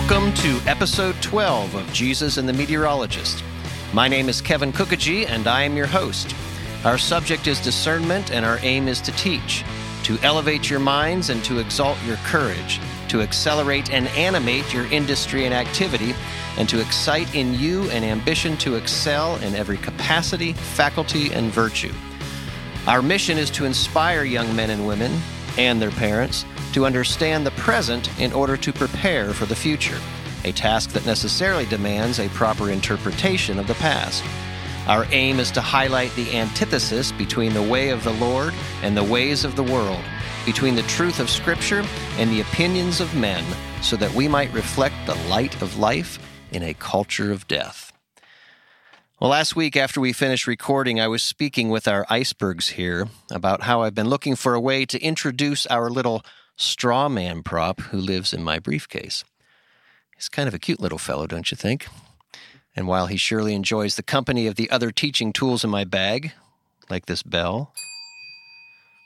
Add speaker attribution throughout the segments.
Speaker 1: Welcome to episode 12 of Jesus and the Meteorologist. My name is Kevin Kookogey, and I am your host. Our subject is discernment, and our aim is to teach, to elevate your minds and to exalt your courage, to accelerate and animate your industry and activity, and to excite in you an ambition to excel in every capacity, faculty, and virtue. Our mission is to inspire young men and women and their parents to understand the present in order to prepare for the future, a task that necessarily demands a proper interpretation of the past. Our aim is to highlight the antithesis between the way of the Lord and the ways of the world, between the truth of Scripture and the opinions of men, so that we might reflect the light of life in a culture of death. Well, last week after we finished recording, I was speaking with our icebergs here about how I've been looking for a way to introduce our little straw man prop who lives in my briefcase. He's kind of a cute little fellow, don't you think? And while he surely enjoys the company of the other teaching tools in my bag, like this bell,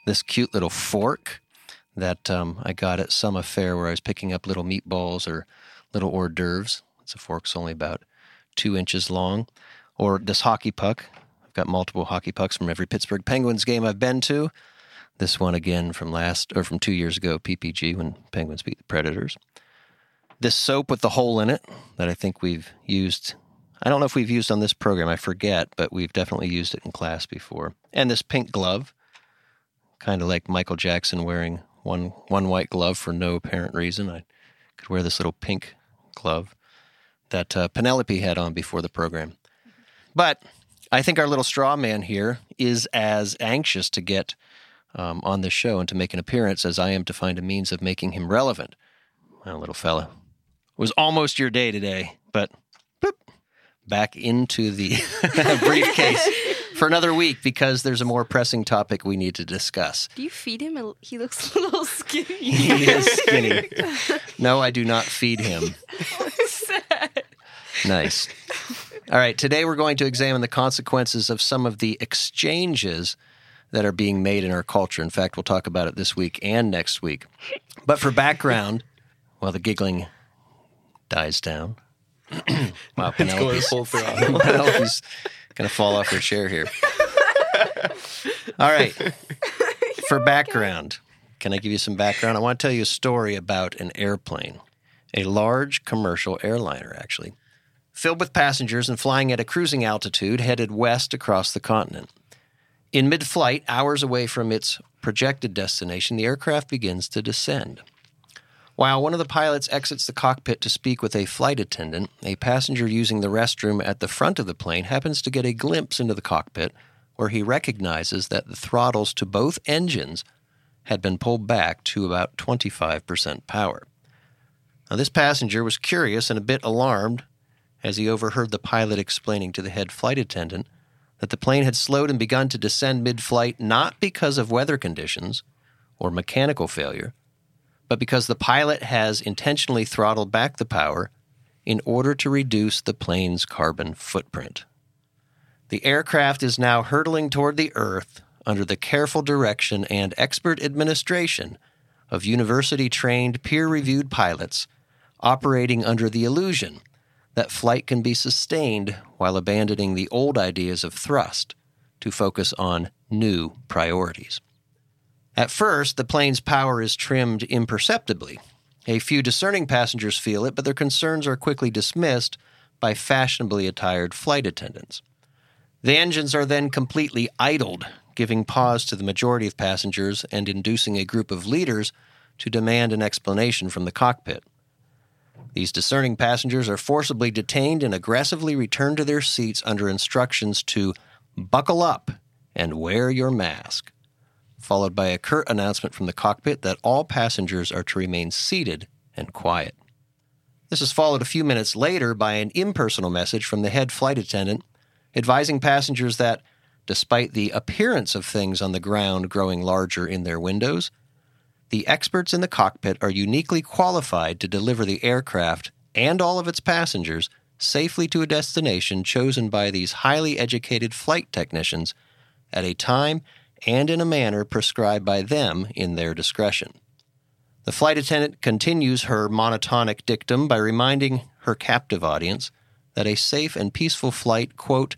Speaker 1: this cute little fork that um, I got at some affair where I was picking up little meatballs or little hors d'oeuvres. It's a fork's only about two inches long. Or this hockey puck. I've got multiple hockey pucks from every Pittsburgh Penguins game I've been to. This one again from last or from two years ago, PPG, when Penguins beat the Predators. This soap with the hole in it that I think we've used. I don't know if we've used on this program, I forget, but we've definitely used it in class before. And this pink glove, kind of like Michael Jackson wearing one one white glove for no apparent reason. I could wear this little pink glove that uh, Penelope had on before the program. But I think our little straw man here is as anxious to get um, on this show and to make an appearance as I am to find a means of making him relevant. Well, little fella, it was almost your day today, but boop, back into the briefcase for another week because there's a more pressing topic we need to discuss.
Speaker 2: Do you feed him? He looks a little skinny.
Speaker 1: He is skinny. No, I do not feed him.
Speaker 2: Sad.
Speaker 1: Nice. All right, today we're going to examine the consequences of some of the exchanges that are being made in our culture. In fact, we'll talk about it this week and next week. But for background, while the giggling dies down, wow, Penelope's, Penelope's going to fall off her chair here. All right. For oh background, can I give you some background? I want to tell you a story about an airplane, a large commercial airliner, actually, filled with passengers and flying at a cruising altitude headed west across the continent. In mid flight, hours away from its projected destination, the aircraft begins to descend. While one of the pilots exits the cockpit to speak with a flight attendant, a passenger using the restroom at the front of the plane happens to get a glimpse into the cockpit where he recognizes that the throttles to both engines had been pulled back to about 25% power. Now, this passenger was curious and a bit alarmed as he overheard the pilot explaining to the head flight attendant that the plane had slowed and begun to descend mid flight not because of weather conditions or mechanical failure, but because the pilot has intentionally throttled back the power in order to reduce the plane's carbon footprint. The aircraft is now hurtling toward the Earth under the careful direction and expert administration of university trained, peer reviewed pilots operating under the illusion that flight can be sustained while abandoning the old ideas of thrust to focus on new priorities. At first, the plane's power is trimmed imperceptibly. A few discerning passengers feel it, but their concerns are quickly dismissed by fashionably attired flight attendants. The engines are then completely idled, giving pause to the majority of passengers and inducing a group of leaders to demand an explanation from the cockpit. These discerning passengers are forcibly detained and aggressively returned to their seats under instructions to buckle up and wear your mask, followed by a curt announcement from the cockpit that all passengers are to remain seated and quiet. This is followed a few minutes later by an impersonal message from the head flight attendant advising passengers that, despite the appearance of things on the ground growing larger in their windows, the experts in the cockpit are uniquely qualified to deliver the aircraft and all of its passengers safely to a destination chosen by these highly educated flight technicians at a time and in a manner prescribed by them in their discretion. The flight attendant continues her monotonic dictum by reminding her captive audience that a safe and peaceful flight, quote,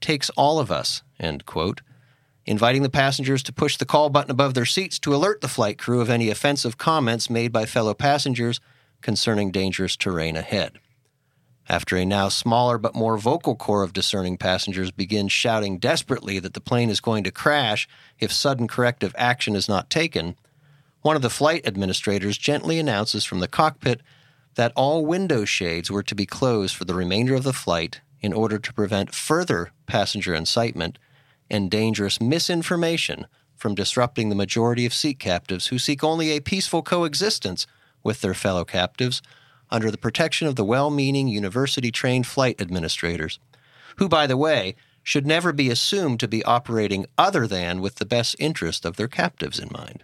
Speaker 1: takes all of us, end quote, inviting the passengers to push the call button above their seats to alert the flight crew of any offensive comments made by fellow passengers concerning dangerous terrain ahead. After a now smaller but more vocal core of discerning passengers begin shouting desperately that the plane is going to crash if sudden corrective action is not taken, one of the flight administrators gently announces from the cockpit that all window shades were to be closed for the remainder of the flight in order to prevent further passenger incitement and dangerous misinformation from disrupting the majority of seat captives who seek only a peaceful coexistence with their fellow captives under the protection of the well meaning university trained flight administrators, who, by the way, should never be assumed to be operating other than with the best interest of their captives in mind.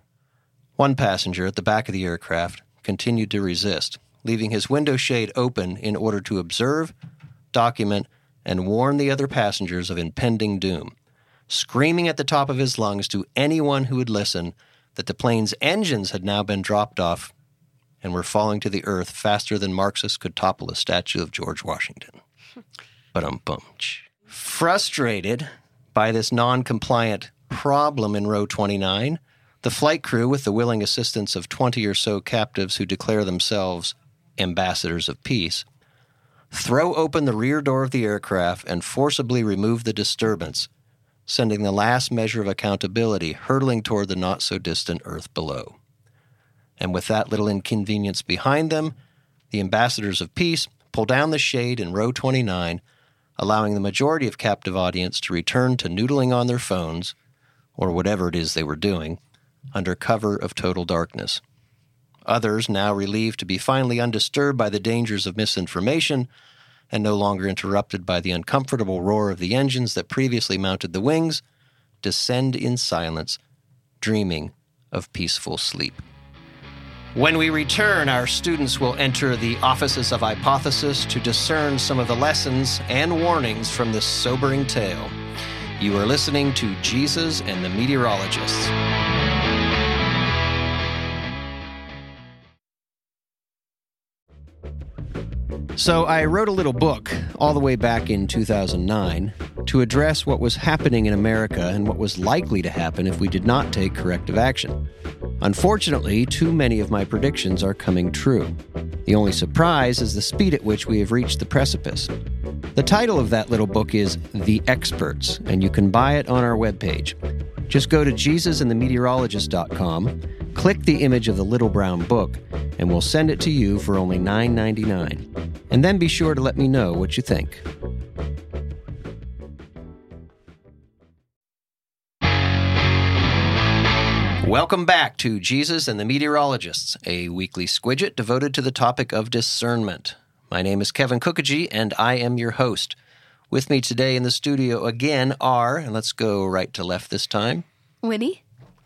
Speaker 1: One passenger at the back of the aircraft continued to resist, leaving his window shade open in order to observe, document, and warn the other passengers of impending doom, screaming at the top of his lungs to anyone who would listen that the plane's engines had now been dropped off and were falling to the earth faster than Marxists could topple a statue of George Washington. But um Frustrated by this non compliant problem in row 29, the flight crew, with the willing assistance of 20 or so captives who declare themselves ambassadors of peace, throw open the rear door of the aircraft and forcibly remove the disturbance, sending the last measure of accountability hurtling toward the not so distant earth below. And with that little inconvenience behind them, the ambassadors of peace pull down the shade in row 29, allowing the majority of captive audience to return to noodling on their phones, or whatever it is they were doing, under cover of total darkness. Others, now relieved to be finally undisturbed by the dangers of misinformation and no longer interrupted by the uncomfortable roar of the engines that previously mounted the wings, descend in silence, dreaming of peaceful sleep. When we return, our students will enter the offices of hypothesis to discern some of the lessons and warnings from this sobering tale. You are listening to Jesus and the Meteorologists. So, I wrote a little book all the way back in 2009 to address what was happening in America and what was likely to happen if we did not take corrective action. Unfortunately, too many of my predictions are coming true. The only surprise is the speed at which we have reached the precipice. The title of that little book is The Experts, and you can buy it on our webpage. Just go to jesusandthemeteorologist.com, click the image of the little brown book, and we'll send it to you for only $9.99. And then be sure to let me know what you think. Welcome back to Jesus and the Meteorologists, a weekly squidget devoted to the topic of discernment. My name is Kevin Kookogey, and I am your host. With me today in the studio again are, and let's go right to left this time,
Speaker 2: Winnie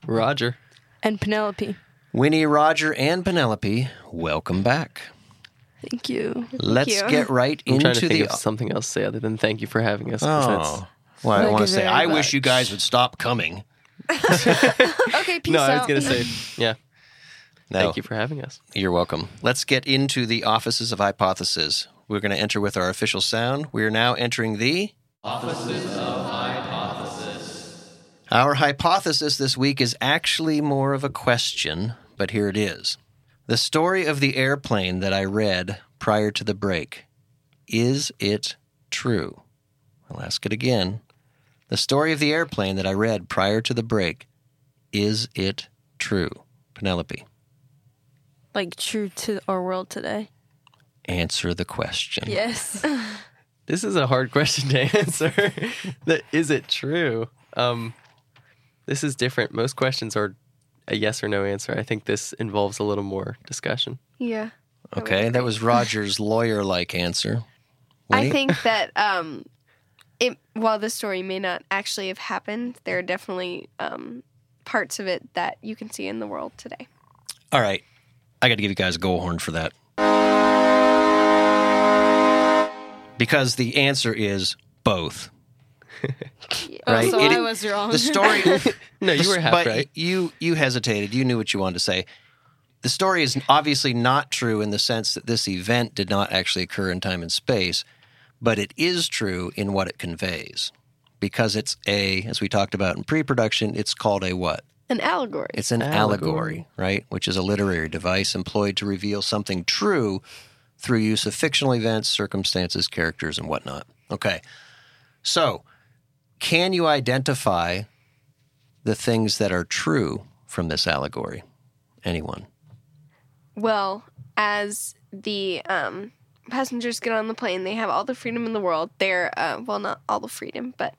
Speaker 3: Roger.
Speaker 2: and Penelope.
Speaker 1: Winnie, Roger, and Penelope. Welcome back.
Speaker 2: Thank you.
Speaker 1: Let's
Speaker 2: you.
Speaker 1: get right
Speaker 3: I'm
Speaker 1: into
Speaker 3: trying to think
Speaker 1: the.
Speaker 3: of something else to say other than thank you for having us. 'cause that's-
Speaker 1: Oh, well, I
Speaker 2: Thank
Speaker 1: want
Speaker 2: you
Speaker 1: to say,
Speaker 2: very
Speaker 1: I wish you guys would stop coming.
Speaker 2: Okay, peace
Speaker 3: No, I was going to say, yeah,
Speaker 1: No,
Speaker 3: thank you for having us.
Speaker 1: You're welcome. Let's get into the offices of hypothesis. We're going to enter with our official sound. We are now entering the offices of hypothesis. Our hypothesis this week is actually more of a question, but here it is. The story of the airplane that I read prior to the break. Is it true? I'll ask it again. The story of the airplane that I read prior to the break. Is it true? Penelope,
Speaker 2: Like true to our world today.
Speaker 1: answer the question.
Speaker 2: Yes.
Speaker 3: This is a hard question to answer. that is it true? Um, this is different. Most questions are a yes or no answer. I think this involves a little more discussion.
Speaker 4: Yeah.
Speaker 1: Okay, that was Roger's lawyer like answer.
Speaker 4: I
Speaker 1: Winnie?
Speaker 4: think that um, it while the story may not actually have happened, there are definitely um, parts of it that you can see in the world today.
Speaker 1: All right. I got to give you guys a goal horn for that. Because the answer is both. Right?
Speaker 2: Oh, so
Speaker 1: It-
Speaker 2: I was wrong.
Speaker 1: The story
Speaker 3: No, you were half
Speaker 1: but
Speaker 3: right.
Speaker 1: You you hesitated. You knew what you wanted to say. the story is obviously not true in the sense that this event did not actually occur in time and space, but it is true in what it conveys. Because it's a, as we talked about in pre production, it's called a what?
Speaker 4: An allegory.
Speaker 1: It's an
Speaker 3: Allegory.
Speaker 1: allegory, right? Which is a literary device employed to reveal something true through use of fictional events, circumstances, characters, and whatnot. Okay. So, can you identify the things that are true from this allegory? Anyone?
Speaker 4: Well, as the um, passengers get on the plane, they have all the freedom in the world. They're, uh, well, not all the freedom, but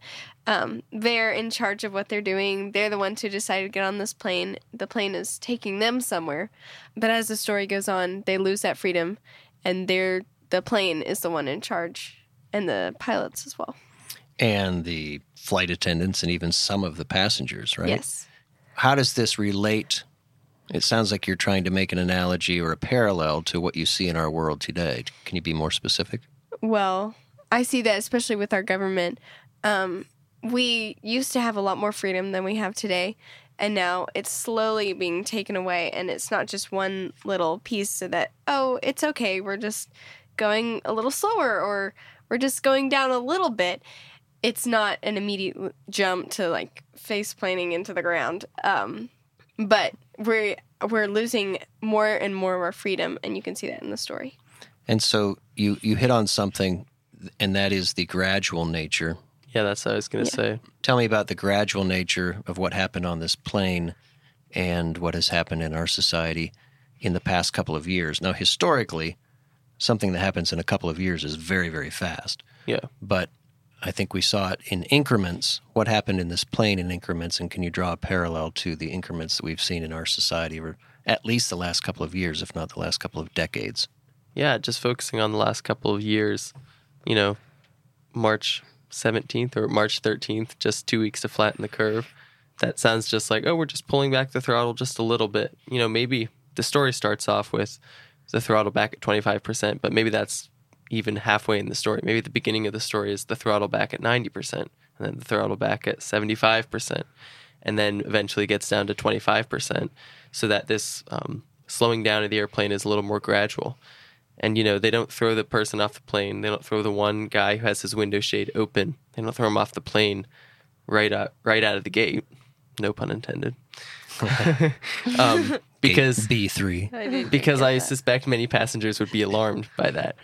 Speaker 4: um, they're in charge of what they're doing. They're the ones who decided to get on this plane. The plane is taking them somewhere. But as the story goes on, they lose that freedom, and they're, the plane is the one in charge, and the pilots as well.
Speaker 1: And the flight attendants and even some of the passengers, right?
Speaker 4: Yes.
Speaker 1: How does this relate? It sounds like you're trying to make an analogy or a parallel to what you see in our world today. Can you be more specific?
Speaker 4: Well, I see that especially with our government. Um, we used to have a lot more freedom than we have today, and now it's slowly being taken away. And it's not just one little piece so that, oh, it's okay, we're just going a little slower or we're just going down a little bit. It's not an immediate jump to like face planting into the ground. Um, but we're we're losing more and more of our freedom, and you can see that in the story.
Speaker 1: And so you you hit on something, and that is the gradual nature.
Speaker 3: Yeah, that's what I was going to say.
Speaker 1: Tell me about the gradual nature of what happened on this plane, and what has happened in our society in the past couple of years. Now, historically, something that happens in a couple of years is very very fast.
Speaker 3: Yeah.
Speaker 1: But I think we saw it in increments. What happened in this plane in increments, and can you draw a parallel to the increments that we've seen in our society, or at least the last couple of years, if not the last couple of decades?
Speaker 3: Yeah, just focusing on the last couple of years, you know, March 17th or March 13th, just two weeks to flatten the curve. That sounds just like, oh, we're just pulling back the throttle just a little bit. You know, maybe the story starts off with the throttle back at 25%, but maybe that's even halfway in the story. Maybe the beginning of the story is the throttle back at 90%, and then the throttle back at 75%, and then eventually gets down to 25%, so that this um, slowing down of the airplane is a little more gradual and you know they don't throw the person off the plane they don't throw the one guy who has his window shade open they don't throw him off the plane right out right out of the gate no pun intended um, because
Speaker 1: B three.
Speaker 3: Because I suspect many passengers would be alarmed by that.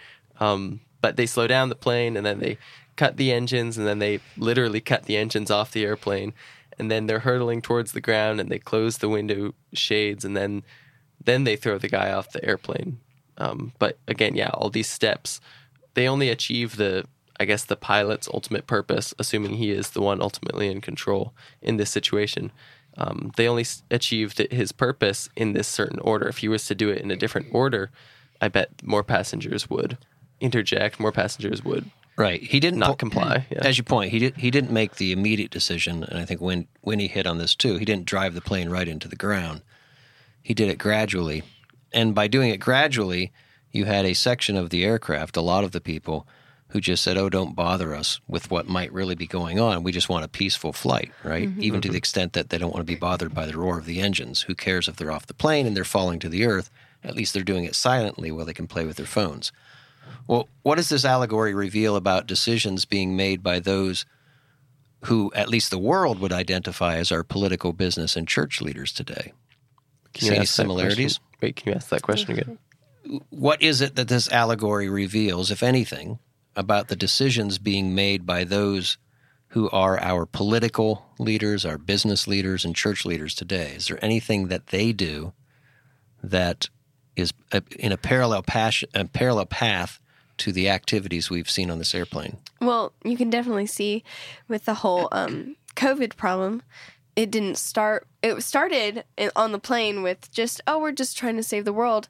Speaker 3: Um, but they slow down the plane and then they cut the engines and then they literally cut the engines off the airplane and then they're hurtling towards the ground and they close the window shades and then then they throw the guy off the airplane. Um, but again, yeah, all these steps they only achieve the I guess the pilot's ultimate purpose, assuming he is the one ultimately in control in this situation. Um, they only achieved his purpose in this certain order. If he was to do it in a different order, I bet more passengers would interject. More passengers would
Speaker 1: Right. He didn't
Speaker 3: not comply. Yeah.
Speaker 1: As you point, he did. He didn't make the immediate decision, and I think when when he hit on this too, he didn't drive the plane right into the ground. He did it gradually, and by doing it gradually, you had a section of the aircraft, a lot of the people, who just said, "Oh, don't bother us with what might really be going on. We just want a peaceful flight, right? Mm-hmm. Even to mm-hmm. the extent that they don't want to be bothered by the roar of the engines. Who cares if they're off the plane and they're falling to the earth? At least they're doing it silently while they can play with their phones." Well, what does this allegory reveal about decisions being made by those who, at least the world, would identify as our political, business, and church leaders today?
Speaker 3: Can you
Speaker 1: See any similarities?
Speaker 3: Wait, can you ask that question again?
Speaker 1: What is it that this allegory reveals, if anything, about the decisions being made by those who are our political leaders, our business leaders, and church leaders today? Is there anything that they do that is a, in a parallel, a parallel path to the activities we've seen on this airplane?
Speaker 4: Well, you can definitely see with the whole um, COVID problem, it didn't start. It started on the plane with just, oh, we're just trying to save the world,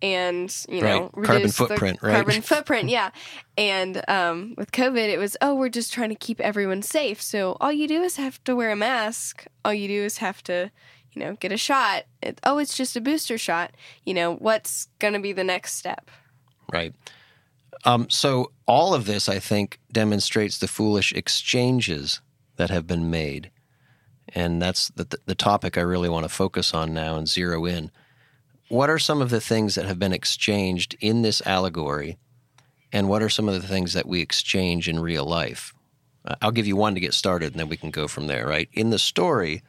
Speaker 4: and you know,
Speaker 1: Right. Carbon footprint, right?
Speaker 4: Carbon footprint, yeah. And um, with COVID, it was, oh, we're just trying to keep everyone safe. So all you do is have to wear a mask. All you do is have to, you know, get a shot. It, oh, it's just a booster shot. You know, what's going to be the next step?
Speaker 1: Right. Um, so all of this, I think, demonstrates the foolish exchanges that have been made, and that's the, the topic I really want to focus on now and zero in. what are some of the things that have been exchanged in this allegory, and what are some of the things that we exchange in real life? Uh, I'll give you one to get started, and then we can go from there. Right in the story,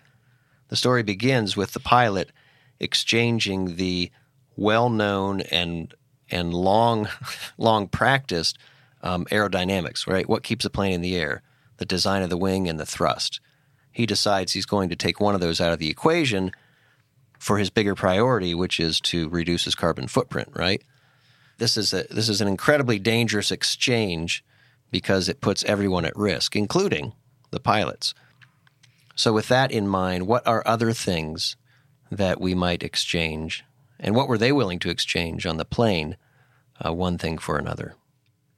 Speaker 1: the story begins with the pilot exchanging the well-known and and long, long practiced um, aerodynamics. Right, what keeps a plane in the air? The design of the wing and the thrust. He decides he's going to take one of those out of the equation for his bigger priority, which is to reduce his carbon footprint. Right. This is a this is an incredibly dangerous exchange because it puts everyone at risk, including the pilots. So, with that in mind, what are other things that we might exchange? And what were they willing to exchange on the plane, uh, one thing for another?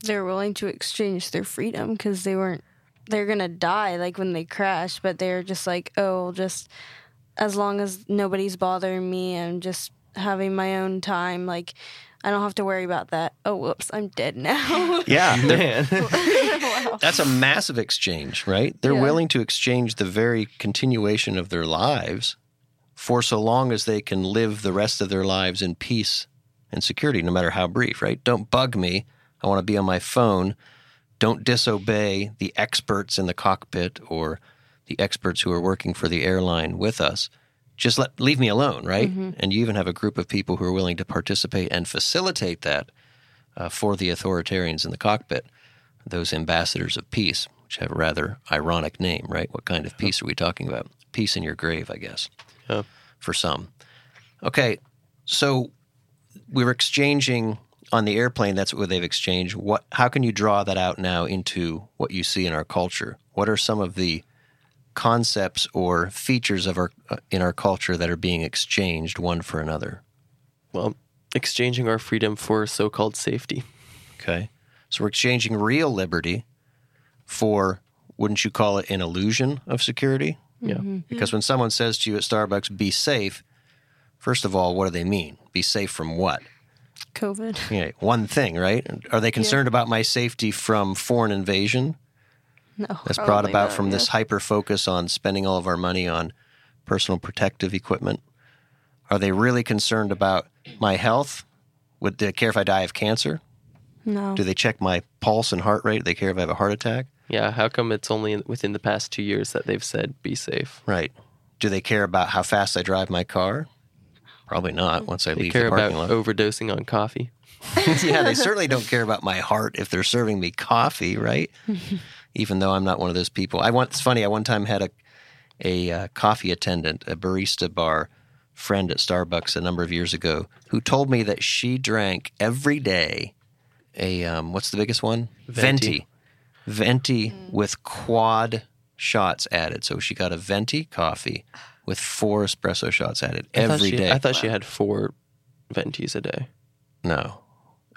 Speaker 2: They're willing to exchange their freedom because they weren't. They're gonna die like when they crash, but they're just like, oh, just as long as nobody's bothering me and just having my own time, like I don't have to worry about that. Oh, whoops, I'm dead now.
Speaker 1: Yeah,
Speaker 3: Man.
Speaker 1: that's a massive exchange, right? They're
Speaker 2: Yeah.
Speaker 1: willing to exchange the very continuation of their lives for so long as they can live the rest of their lives in peace and security, no matter how brief, right? Don't bug me. I want to be on my phone. Don't disobey the experts in the cockpit or the experts who are working for the airline with us. Just let leave me alone, right? And you even have a group of people who are willing to participate and facilitate that uh, for the authoritarians in the cockpit, those ambassadors of peace, which have a rather ironic name, right? What kind of peace are we talking about? Peace in your grave, I guess,
Speaker 3: Yeah.
Speaker 1: for some. Okay, so we were exchanging on the airplane. That's what they've exchanged. What? How can you draw that out now into what you see in our culture? What are some of the concepts or features of our uh, in our culture that are being exchanged one for another?
Speaker 3: Well, exchanging our freedom for so called safety.
Speaker 1: Okay. So we're exchanging real liberty for, wouldn't you call it an illusion of security?
Speaker 3: Yeah.
Speaker 1: Because when someone says to you at Starbucks, be safe, first of all, what do they mean? Be safe from what?
Speaker 2: COVID.
Speaker 1: Yeah, one thing, right? Are they concerned about my safety from foreign invasion?
Speaker 2: No.
Speaker 1: That's brought about
Speaker 4: not,
Speaker 1: from this hyper focus on spending all of our money on personal protective equipment. Are they really concerned about my health? Would they care if I die of cancer?
Speaker 2: No.
Speaker 1: Do they check my pulse and heart rate? Do they care if I have a heart attack?
Speaker 3: Yeah. How come it's only within the past two years that they've said be safe?
Speaker 1: Right. Do they care about how fast I drive my car? Probably not mm. once I
Speaker 3: They
Speaker 1: leave
Speaker 3: care
Speaker 1: the
Speaker 3: about
Speaker 1: parking lot.
Speaker 3: overdosing on coffee.
Speaker 1: yeah, they certainly don't care about my heart if they're serving me coffee, right? Even though I'm not one of those people. I want. It's funny. I one time had a a uh, coffee attendant, a barista bar friend at Starbucks a number of years ago, who told me that she drank every day a um, what's the biggest one?
Speaker 3: Venti.
Speaker 1: Venti with quad shots added. So she got a Venti coffee with four espresso shots added
Speaker 3: I thought she,
Speaker 1: day.
Speaker 3: I thought she had four ventis a day.
Speaker 1: no,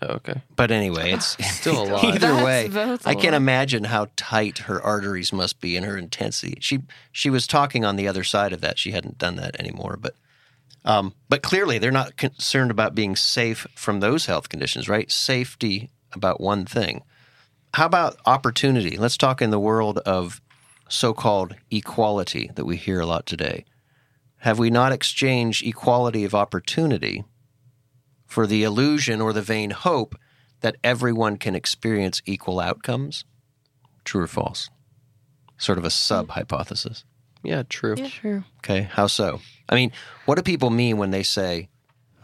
Speaker 3: Oh, okay.
Speaker 1: But anyway, it's
Speaker 3: Still a lot.
Speaker 1: Either
Speaker 2: That's
Speaker 1: way,
Speaker 2: both a
Speaker 1: I can't imagine how tight her arteries must be and her intensity. She she was talking on the other side of that. She hadn't done that anymore, but um, but clearly they're not concerned about being safe from those health conditions, right? Safety about one thing. How about opportunity? Let's talk in the world of so-called equality that we hear a lot today. Have we not exchanged equality of opportunity for the illusion or the vain hope that everyone can experience equal outcomes? True or false? Sort of a sub hypothesis.
Speaker 3: Yeah, true.
Speaker 2: Yeah, True.
Speaker 1: Okay, how so? I mean, what do people mean when they say,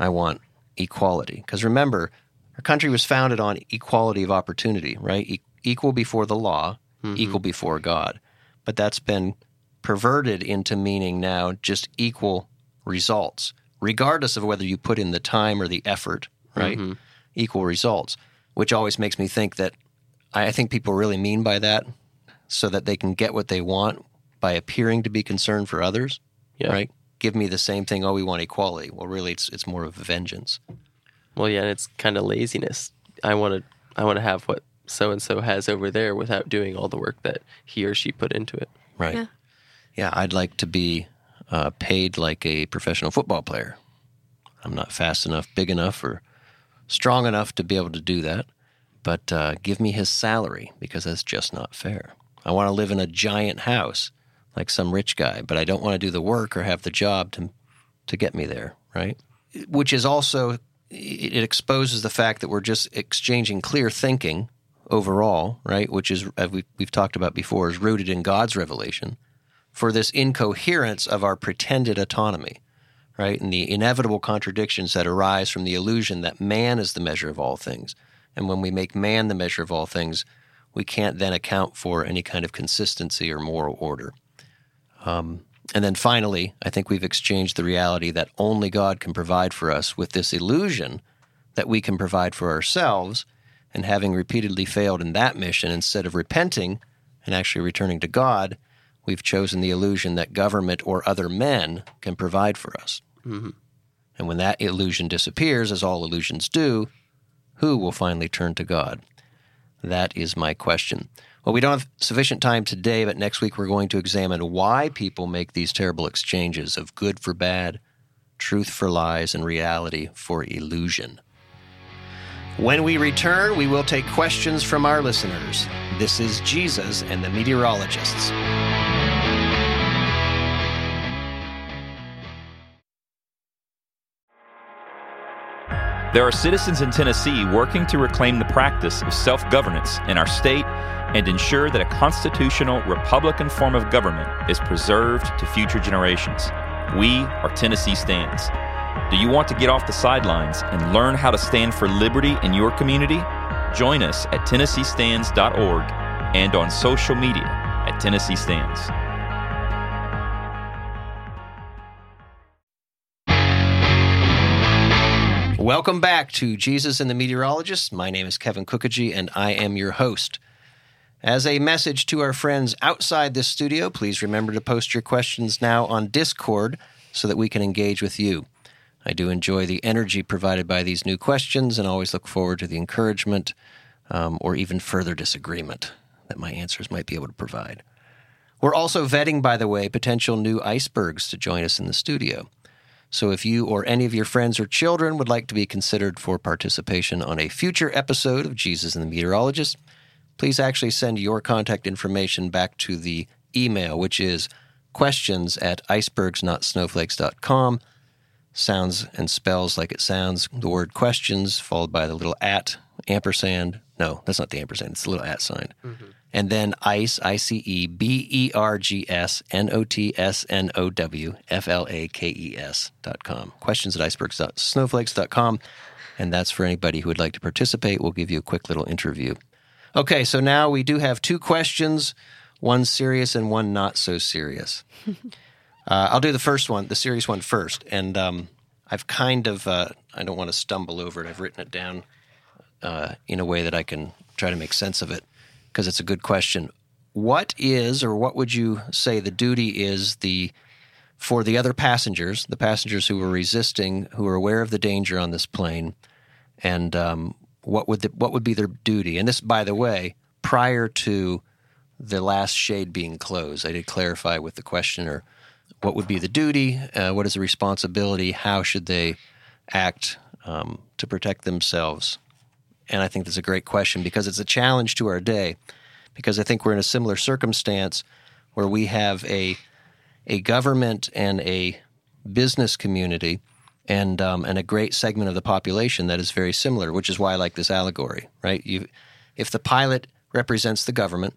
Speaker 1: I want equality? Because remember, our country was founded on equality of opportunity, right? E- equal before the law, mm-hmm. equal before God. But that's been perverted into meaning now just equal results, regardless of whether you put in the time or the effort, right? Mm-hmm. Equal results, which always makes me think that I I think people really mean by that so that they can get what they want by appearing to be concerned for others,
Speaker 3: Yeah.
Speaker 1: right? Give me the same thing. Oh, we want equality. Well, really, it's it's more of a vengeance.
Speaker 3: Well, yeah, and it's kind of laziness. I want to I want to have what so and so has over there without doing all the work that he or she put into it.
Speaker 1: Right.
Speaker 4: Yeah.
Speaker 1: Yeah, I'd like to be uh, paid like a professional football player. I'm not fast enough, big enough, or strong enough to be able to do that. But uh, give me his salary because that's just not fair. I want to live in a giant house like some rich guy, but I don't want to do the work or have the job to to get me there. Right? which is also it exposes the fact that we're just exchanging clear thinking overall, right? Which is as we, we've talked about before, is rooted in God's revelation for this incoherence of our pretended autonomy, right? And the inevitable contradictions that arise from the illusion that man is the measure of all things. And when we make man the measure of all things, we can't then account for any kind of consistency or moral order. Um, and then finally, I think we've exchanged the reality that only God can provide for us with this illusion that we can provide for ourselves. And having repeatedly failed in that mission, instead of repenting and actually returning to God, we've chosen the illusion that government or other men can provide for us. Mm-hmm. And when that illusion disappears, as all illusions do, who will finally turn to God? That is my question. Well, we don't have sufficient time today, but next week we're going to examine why people make these terrible exchanges of good for bad, truth for lies, and reality for illusion. When we return, we will take questions from our listeners. This is Jesus and the Meteorologists.
Speaker 5: There are citizens in Tennessee working to reclaim the practice of self governance in our state and ensure that a constitutional Republican form of government is preserved to future generations. We are Tennessee Stands. Do you want to get off the sidelines and learn how to stand for liberty in your community? Join us at TennesseeStands.org and on social media at Tennessee Stands.
Speaker 1: Welcome back to Jesus and the Meteorologist. My name is Kevin Kookogey, and I am your host. As a message to our friends outside this studio, please remember to post your questions now on Discord so that we can engage with you. I do enjoy the energy provided by these new questions and always look forward to the encouragement um, or even further disagreement that my answers might be able to provide. We're also vetting, by the way, potential new icebergs to join us in the studio. So if you or any of your friends or children would like to be considered for participation on a future episode of Jesus and the Meteorologist, please actually send your contact information back to the email, which is questions at icebergsnotsnowflakes.com. Sounds and spells like it sounds. The word questions followed by the little at, ampersand. No, that's not the ampersand. It's a little at sign. And then ice, I C E B E R G S N O T S N O W F L A K E S dot com. Questions at icebergs.snowflakes dot com. And that's for anybody who would like to participate. We'll give you a quick little interview. Okay, so now we do have two questions, one serious and one not so serious. Uh, I'll do the first one, the serious one first. And um, I've kind of, uh, I don't want to stumble over it. I've written it down uh, in a way that I can try to make sense of it because it's a good question. What is, or what would you say, the duty is the for the other passengers, the passengers who were resisting, who were aware of the danger on this plane, and um, what would the, what would be their duty? And this, by the way, prior to the last shade being closed, I did clarify with the questioner what would be the duty, uh, what is the responsibility, how should they act um, to protect themselves. And I think that's a great question because it's a challenge to our day. Because I think we're in a similar circumstance where we have a a government and a business community and um, and a great segment of the population that is very similar, which is why I like this allegory. Right? You, if the pilot represents the government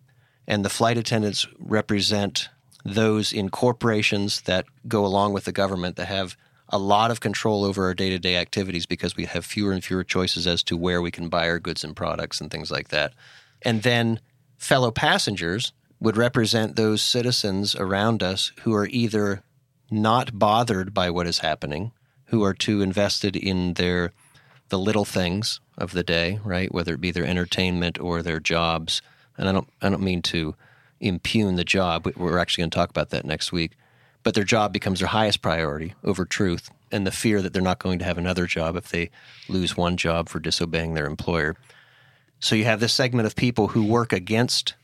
Speaker 1: and the flight attendants represent those in corporations that go along with the government that have a lot of control over our day-to-day activities because we have fewer and fewer choices as to where we can buy our goods and products and things like that. And then fellow passengers would represent those citizens around us who are either not bothered by what is happening, who are too invested in their the little things of the day, right? Whether it be their entertainment or their jobs. And I don't I don't mean to impugn the job. We're actually going to talk about that next week. But their job becomes their highest priority over truth and the fear that they're not going to have another job if they lose one job for disobeying their employer. So you have this segment of people who work against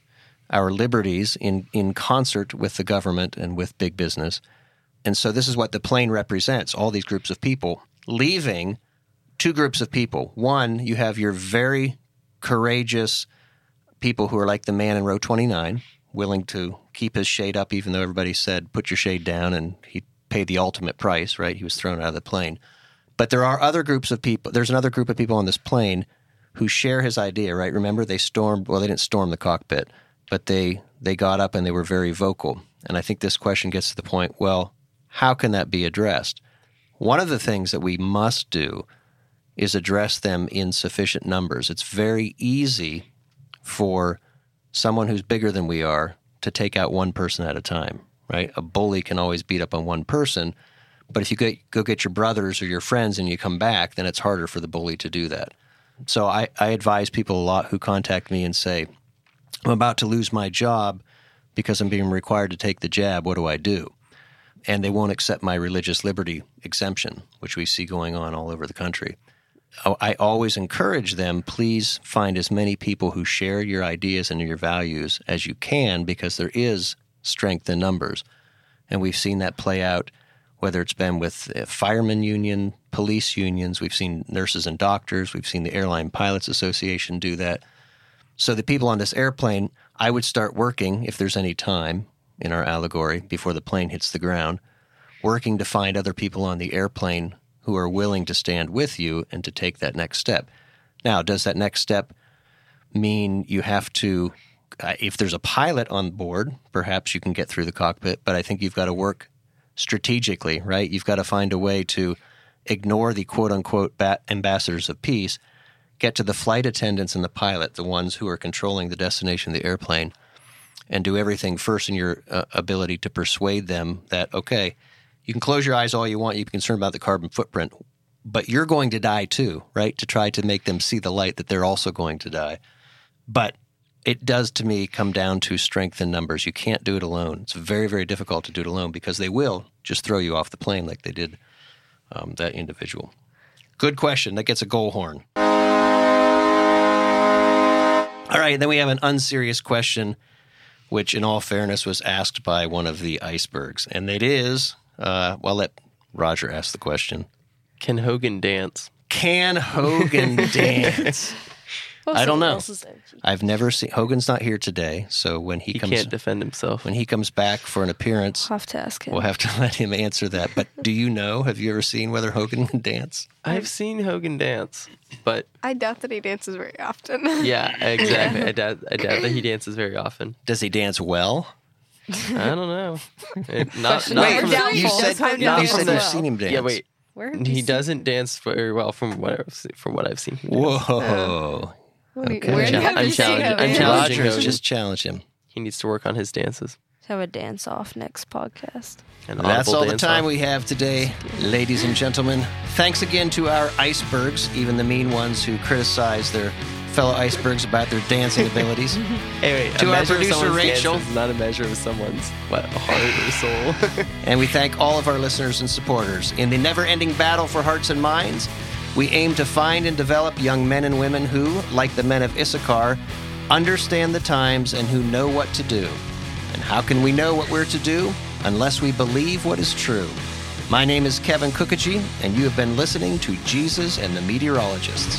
Speaker 1: our liberties in, in concert with the government and with big business. And so this is what the plane represents all these groups of people leaving two groups of people. One, you have your very courageous people who are like the man in row 29, willing to keep his shade up, even though everybody said, put your shade down, and he paid the ultimate price, right? He was thrown out of the plane. But there are other groups of people. There's another group of people on this plane who share his idea, right? Remember, they stormed. Well, they didn't storm the cockpit, but they they got up and they were very vocal. And I think this question gets to the point. Well, how can that be addressed? One of the things that we must do is address them in sufficient numbers. It's very easy for someone who's bigger than we are to take out one person at a time, right? A bully can always beat up on one person, but if you get, go get your brothers or your friends and you come back, then it's harder for the bully to do that. So I, I advise people a lot who contact me and say, I'm about to lose my job because I'm being required to take the jab. What do I do? And they won't accept my religious liberty exemption, which we see going on all over the country. Oh, I always encourage them please find as many people who share your ideas and your values as you can because there is strength in numbers. And we've seen that play out whether it's been with uh, firemen union, police unions, we've seen nurses and doctors, we've seen the Airline Pilots Association do that. So the people on this airplane, I would start working if there's any time in our allegory before the plane hits the ground, working to find other people on the airplane who are willing to stand with you and to take that next step. Now, does that next step mean you have to, uh, if there's a pilot on board, perhaps you can get through the cockpit, but I think you've got to work strategically, right? You've got to find a way to ignore the quote unquote ambassadors of peace, get to the flight attendants and the pilot, the ones who are controlling the destination of the airplane, and do everything first in your uh, ability to persuade them that, okay, you can close your eyes all you want, you can be concerned about the carbon footprint, but you're going to die too, right? To try to make them see the light that they're also going to die. But it does to me come down to strength in numbers. You can't do it alone. It's very, very difficult to do it alone because they will just throw you off the plane like they did um, that individual. Good question. That gets a goal horn. All right, then we have an unserious question, which, in all fairness, was asked by one of the icebergs. And it is uh, well, let Roger ask the question.
Speaker 3: Can Hogan dance?
Speaker 1: Can Hogan dance? I don't know. I've never seen Hogan's not here today, so when he,
Speaker 3: he
Speaker 1: comes,
Speaker 3: can't defend himself.
Speaker 1: When he comes back for an appearance,
Speaker 2: we'll have to ask him.
Speaker 1: We'll have to let him answer that. But do you know? Have you ever seen whether Hogan can dance?
Speaker 3: I've seen Hogan dance, but
Speaker 4: I doubt that he dances very often.
Speaker 3: yeah, exactly. I doubt. I doubt that he dances very often.
Speaker 1: Does he dance well?
Speaker 3: I don't know. It, not, not
Speaker 1: wait,
Speaker 3: from,
Speaker 1: you said, you said you've seen him dance.
Speaker 3: Yeah, wait. he doesn't dance very well from what I've seen, from what I've seen.
Speaker 1: Whoa.
Speaker 2: Okay. Where
Speaker 3: I'm, I'm challenging. I'm challenging
Speaker 1: Rogers, just challenge him.
Speaker 3: He needs to work on his dances.
Speaker 2: Have a dance off next podcast.
Speaker 1: And that's all the time off. we have today, ladies and gentlemen. Thanks again to our icebergs, even the mean ones who criticize their fellow icebergs about their dancing abilities.
Speaker 3: wait, to our producer Rachel, is not a measure of someone's what, heart or soul.
Speaker 1: and we thank all of our listeners and supporters in the never-ending battle for hearts and minds. We aim to find and develop young men and women who, like the men of Issachar, understand the times and who know what to do. And how can we know what we're to do? Unless we believe what is true. My name is Kevin Kookogey, and you have been listening to Jesus and the Meteorologists.